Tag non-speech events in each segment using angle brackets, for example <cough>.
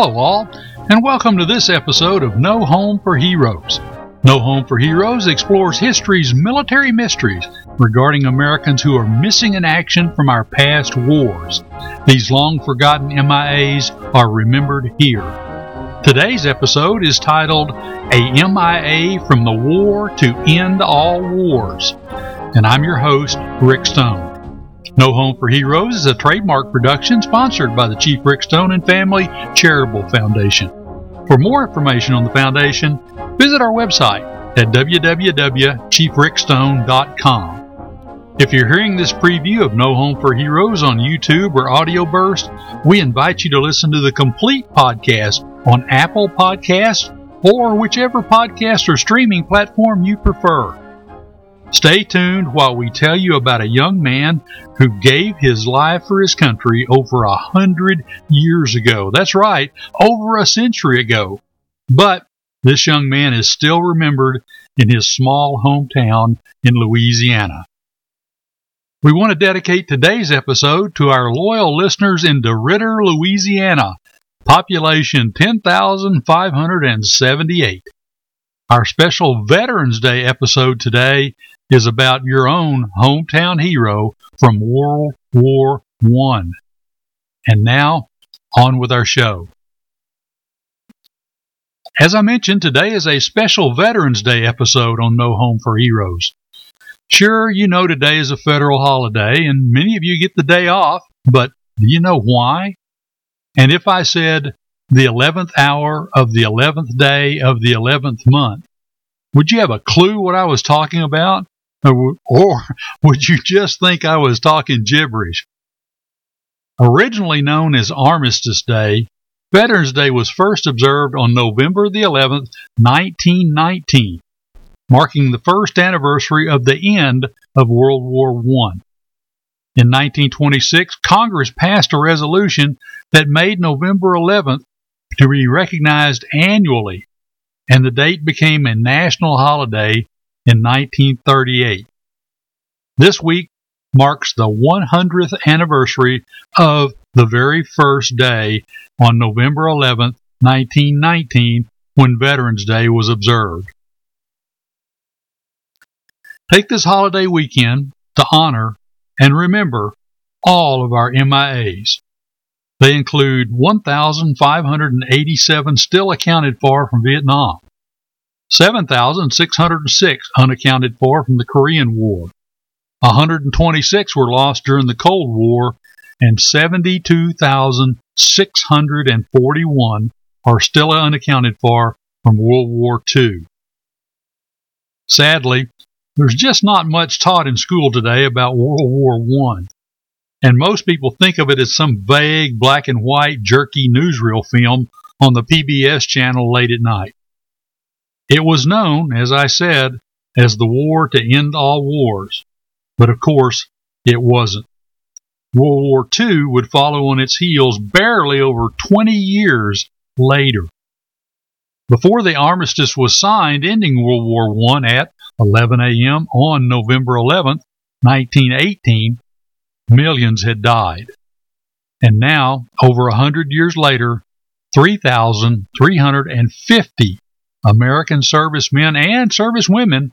Hello, all, and welcome to this episode of No Home for Heroes. No Home for Heroes explores history's military mysteries regarding Americans who are missing in action from our past wars. These long forgotten MIAs are remembered here. Today's episode is titled A MIA from the War to End All Wars, and I'm your host, Rick Stone. No Home for Heroes is a trademark production sponsored by the Chief Rick Stone and Family Charitable Foundation. For more information on the foundation, visit our website at www.chiefrickstone.com. If you're hearing this preview of No Home for Heroes on YouTube or Audio Burst, we invite you to listen to the complete podcast on Apple Podcasts or whichever podcast or streaming platform you prefer. Stay tuned while we tell you about a young man who gave his life for his country over a hundred years ago. That's right, over a century ago. But this young man is still remembered in his small hometown in Louisiana. We want to dedicate today's episode to our loyal listeners in DeRidder, Louisiana, population 10,578. Our special Veterans Day episode today is about your own hometown hero from World War I. And now, on with our show. As I mentioned, today is a special Veterans Day episode on No Home for Heroes. Sure, you know today is a federal holiday, and many of you get the day off, but do you know why? And if I said the 11th hour of the 11th day of the 11th month, would you have a clue what I was talking about? Or, would you just think I was talking gibberish? Originally known as Armistice Day, Veterans Day was first observed on November the 11th, 1919, marking the first anniversary of the end of World War I. In 1926, Congress passed a resolution that made November 11th to be recognized annually, and the date became a national holiday in 1938. This week marks the 100th anniversary of the very first day on November 11, 1919, when Veterans Day was observed. Take this holiday weekend to honor and remember all of our MIAs. They include 1,587 still accounted for from Vietnam, 7,606 unaccounted for from the Korean War, 126 were lost during the Cold War, and 72,641 are still unaccounted for from World War II. Sadly, there's just not much taught in school today about World War I, and most people think of it as some vague black and white jerky newsreel film on the PBS channel late at night. It was known, as I said, as the war to end all wars, but of course it wasn't. World War II would follow on its heels barely over 20 years later. Before the armistice was signed ending World War I at 11 a.m. on November 11, 1918, millions had died. And now, over a hundred years later, 3,350 American servicemen and servicewomen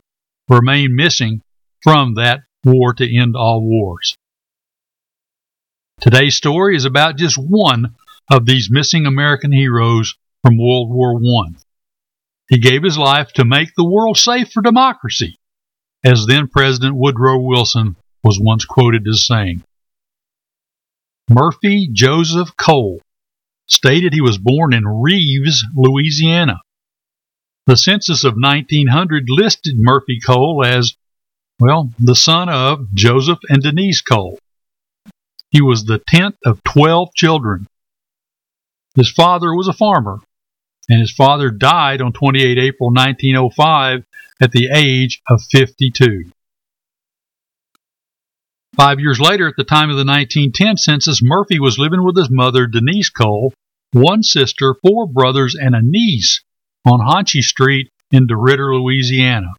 remain missing from that war to end all wars. Today's story is about just one of these missing American heroes from World War I. He gave his life to make the world safe for democracy, as then President Woodrow Wilson was once quoted as saying. Murphy Joseph Cole stated he was born in Reeves, Louisiana. The census of 1900 listed Murphy Cole as, well, the son of Joseph and Denise Cole. He was the 10th of 12 children. His father was a farmer, and his father died on 28 April 1905 at the age of 52. Five years later, at the time of the 1910 census, Murphy was living with his mother, Denise Cole, one sister, four brothers, and a niece on Honchie Street in DeRidder, Louisiana.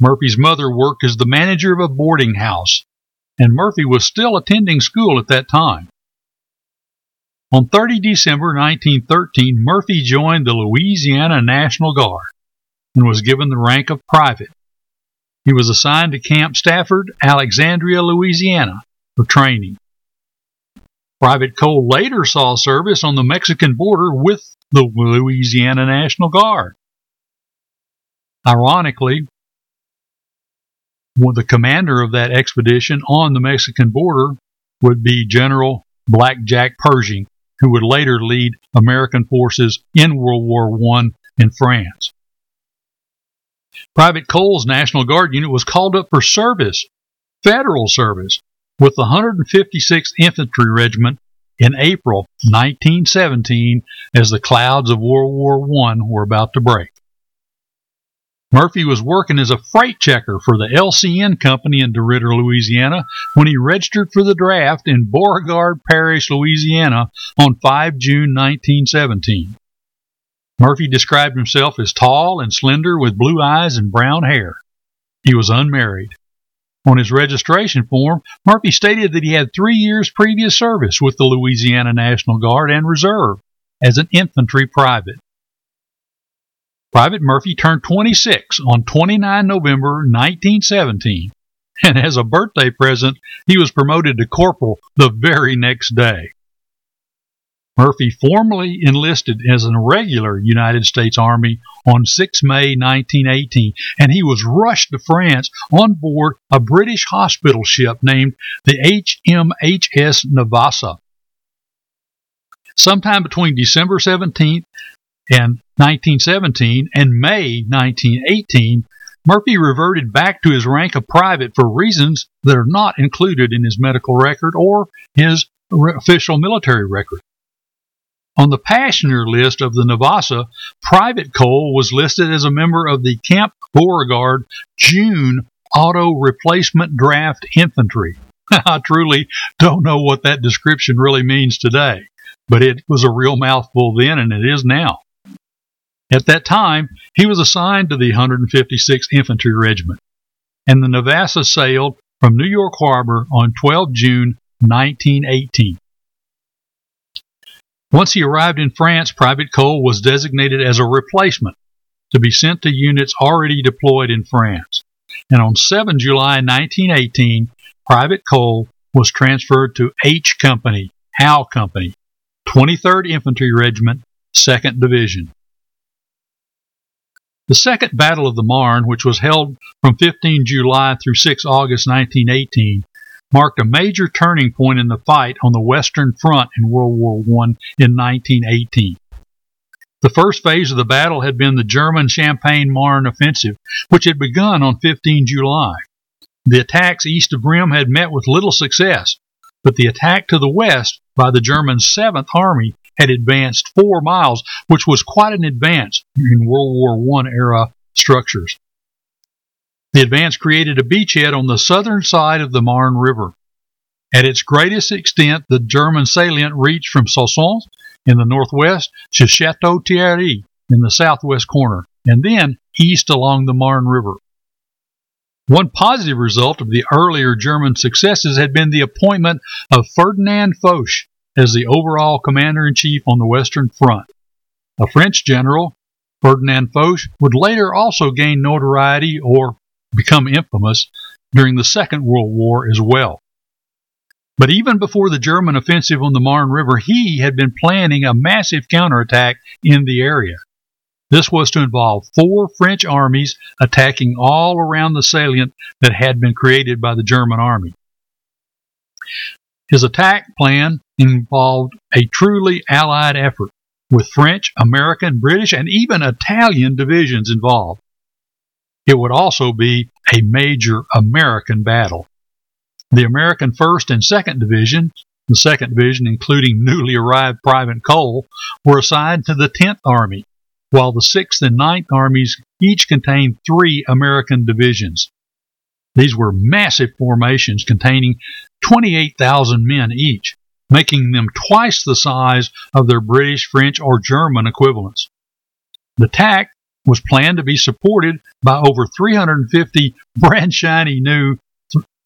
Murphy's mother worked as the manager of a boarding house, and Murphy was still attending school at that time. On 30 December 1913, Murphy joined the Louisiana National Guard and was given the rank of private. He was assigned to Camp Stafford, Alexandria, Louisiana, for training. Private Cole later saw service on the Mexican border with the Louisiana National Guard. Ironically, the commander of that expedition on the Mexican border would be General Blackjack Pershing, who would later lead American forces in World War I in France. Private Cole's National Guard unit was called up for service, federal service, with the 156th Infantry Regiment in April 1917 as the clouds of World War I were about to break. Murphy was working as a freight checker for the LCN company in DeRidder, Louisiana, when he registered for the draft in Beauregard Parish, Louisiana on 5 June 1917. Murphy described himself as tall and slender with blue eyes and brown hair. He was unmarried. On his registration form, Murphy stated that he had three years previous service with the Louisiana National Guard and Reserve as an infantry private. Private Murphy turned 26 on 29 November 1917, and as a birthday present, he was promoted to corporal the very next day. Murphy formally enlisted as a regular United States Army on 6 May 1918, and he was rushed to France on board a British hospital ship named the HMHS Navassa. Sometime between December 17th and 1917 and May 1918, Murphy reverted back to his rank of private for reasons that are not included in his medical record or his official military record. On the passenger list of the Navassa, Private Cole was listed as a member of the Camp Beauregard June Auto Replacement Draft Infantry. <laughs> I truly don't know what that description really means today, but it was a real mouthful then and it is now. At that time, he was assigned to the 156th Infantry Regiment, and the Navassa sailed from New York Harbor on 12 June 1918. Once he arrived in France, Private Cole was designated as a replacement to be sent to units already deployed in France. And on 7 July 1918, Private Cole was transferred to H Company, How Company, 23rd Infantry Regiment, 2nd Division. The Second Battle of the Marne, which was held from 15 July through 6 August 1918, marked a major turning point in the fight on the Western Front in World War I in 1918. The first phase of the battle had been the German Champagne Marne offensive, which had begun on 15 July. The attacks east of Rheims had met with little success, but the attack to the west by the German 7th Army had advanced four miles, which was quite an advance in World War I era structures. The advance created a beachhead on the southern side of the Marne River. At its greatest extent, the German salient reached from Soissons in the northwest to Chateau Thierry in the southwest corner, and then east along the Marne River. One positive result of the earlier German successes had been the appointment of Ferdinand Foch as the overall commander in chief on the Western Front. A French general, Ferdinand Foch, would later also gain notoriety or become infamous during the Second World War as well. But even before the German offensive on the Marne River, he had been planning a massive counterattack in the area. This was to involve four French armies attacking all around the salient that had been created by the German army. His attack plan involved a truly allied effort with French, American, British, and even Italian divisions involved. It would also be a major American battle. The American 1st and 2nd Division, the 2nd Division including newly arrived Private Cole, were assigned to the 10th Army, while the 6th and 9th Armies each contained three American divisions. These were massive formations containing 28,000 men each, making them twice the size of their British, French, or German equivalents. The attack was planned to be supported by over 350 <laughs> brand shiny new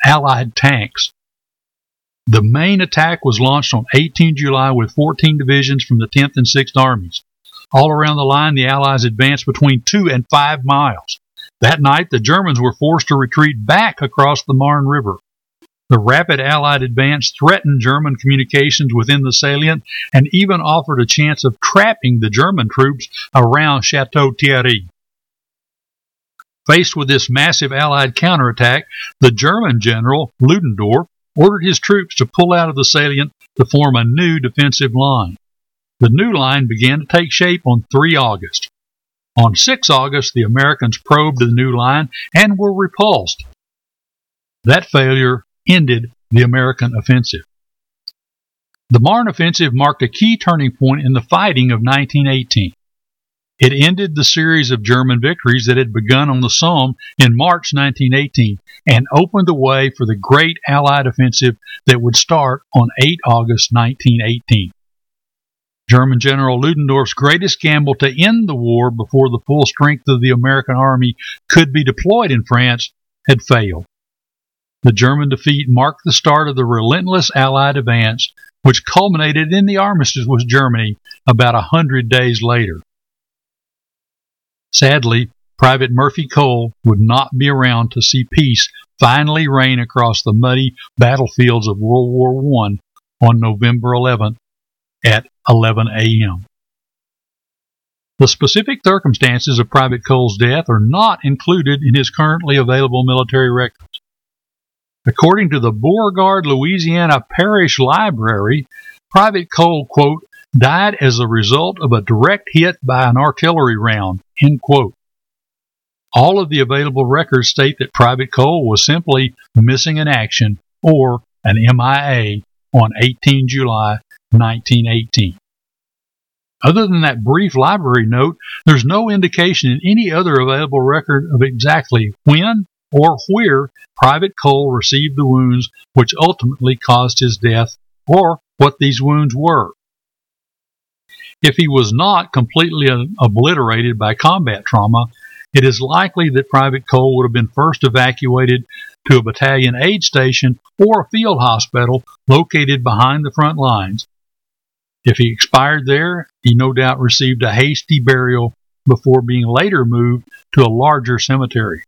Allied tanks. The main attack was launched on 18 July with 14 divisions from the 10th and 6th Armies. All around the line, the Allies advanced between two and five miles. That night, the Germans were forced to retreat back across the Marne River. The rapid Allied advance threatened German communications within the salient and even offered a chance of trapping the German troops around Chateau Thierry. Faced with this massive Allied counterattack, the German general, Ludendorff, ordered his troops to pull out of the salient to form a new defensive line. The new line began to take shape on 3 August. On 6 August, the Americans probed the new line and were repulsed. That failure ended the American offensive. The Marne offensive marked a key turning point in the fighting of 1918. It ended the series of German victories that had begun on the Somme in March 1918 and opened the way for the great Allied offensive that would start on 8 August 1918. German General Ludendorff's greatest gamble to end the war before the full strength of the American army could be deployed in France had failed. The German defeat marked the start of the relentless Allied advance, which culminated in the armistice with Germany about a hundred days later. Sadly, Private Murphy Cole would not be around to see peace finally reign across the muddy battlefields of World War I on November 11th at 11 a.m. The specific circumstances of Private Cole's death are not included in his currently available military records. According to the Beauregard, Louisiana Parish Library, Private Cole, quote, died as a result of a direct hit by an artillery round, end quote. All of the available records state that Private Cole was simply missing in action or an MIA on 18 July 1918. Other than that brief library note, there's no indication in any other available record of exactly when or where Private Cole received the wounds which ultimately caused his death or what these wounds were. If he was not completely obliterated by combat trauma, it is likely that Private Cole would have been first evacuated to a battalion aid station or a field hospital located behind the front lines if he expired there, he no doubt received a hasty burial before being later moved to a larger cemetery.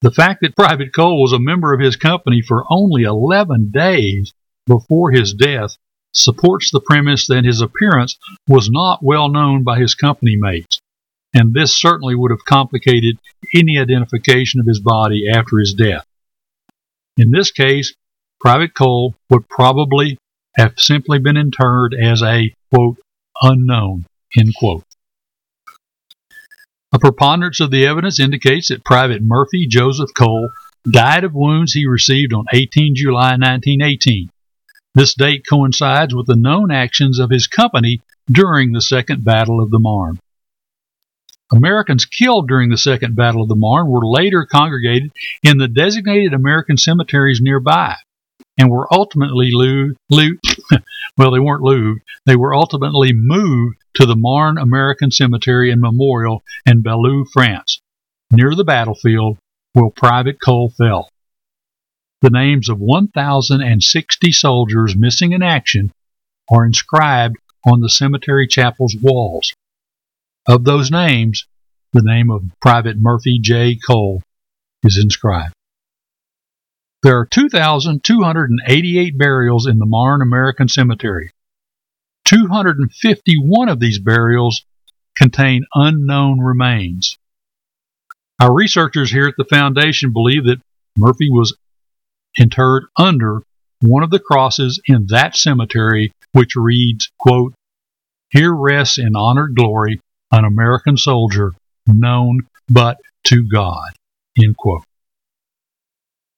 The fact that Private Cole was a member of his company for only 11 days before his death supports the premise that his appearance was not well known by his company mates, and this certainly would have complicated any identification of his body after his death. In this case, Private Cole would probably have simply been interred as a, quote, unknown, end quote. A preponderance of the evidence indicates that Private Murphy Joseph Cole died of wounds he received on 18 July 1918. This date coincides with the known actions of his company during the Second Battle of the Marne. Americans killed during the Second Battle of the Marne were later congregated in the designated American cemeteries nearby and were ultimately loot, loot <laughs> well, they weren't looted. They were ultimately moved to the Marne American Cemetery and Memorial in Belleau, France, near the battlefield where Private Cole fell. The names of 1,060 soldiers missing in action are inscribed on the cemetery chapel's walls. Of those names, the name of Private Murphy J. Cole is inscribed. There are 2,288 burials in the Marne American Cemetery. 251 of these burials contain unknown remains. Our researchers here at the Foundation believe that Murphy was interred under one of the crosses in that cemetery, which reads, quote, Here rests in honored glory an American soldier known but to God. End quote.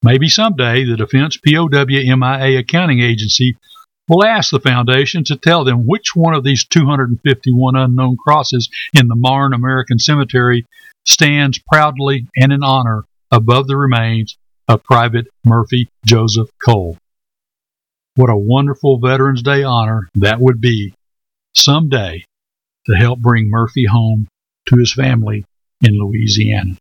Maybe someday the Defense POW MIA Accounting Agency will ask the Foundation to tell them which one of these 251 unknown crosses in the Marne American Cemetery stands proudly and in honor above the remains of Private Murphy Joseph Cole. What a wonderful Veterans Day honor that would be someday to help bring Murphy home to his family in Louisiana.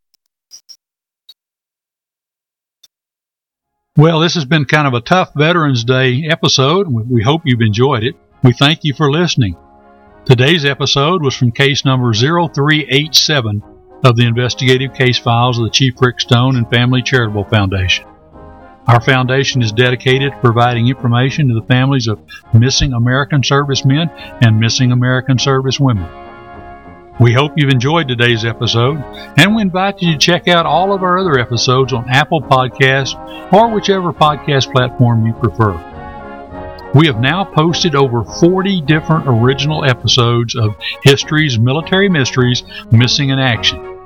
Well, this has been kind of a tough Veterans Day episode. We hope you've enjoyed it. We thank you for listening. Today's episode was from case number 0387 of the investigative case files of the Chief Rick Stone and Family Charitable Foundation. Our foundation is dedicated to providing information to the families of missing American servicemen and missing American servicewomen. We hope you've enjoyed today's episode, and we invite you to check out all of our other episodes on Apple Podcasts or whichever podcast platform you prefer. We have now posted over 40 different original episodes of History's Military Mysteries Missing in Action.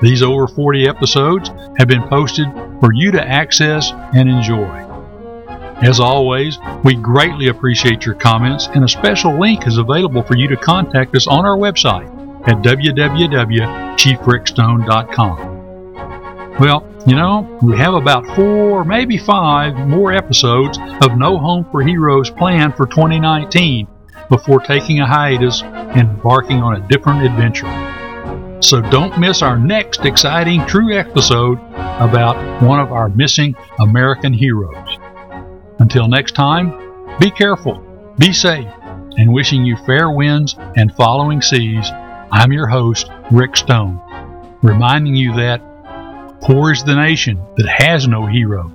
These over 40 episodes have been posted for you to access and enjoy. As always, we greatly appreciate your comments, and a special link is available for you to contact us on our website at www.chiefrickstone.com. Well, you know, we have about four, maybe five more episodes of No Home for Heroes planned for 2019 before taking a hiatus and embarking on a different adventure. So don't miss our next exciting true episode about one of our missing American heroes. Until next time, be careful, be safe, and wishing you fair winds and following seas, I'm your host, Rick Stone, reminding you that poor is the nation that has no heroes,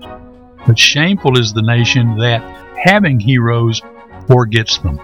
but shameful is the nation that, having heroes, forgets them.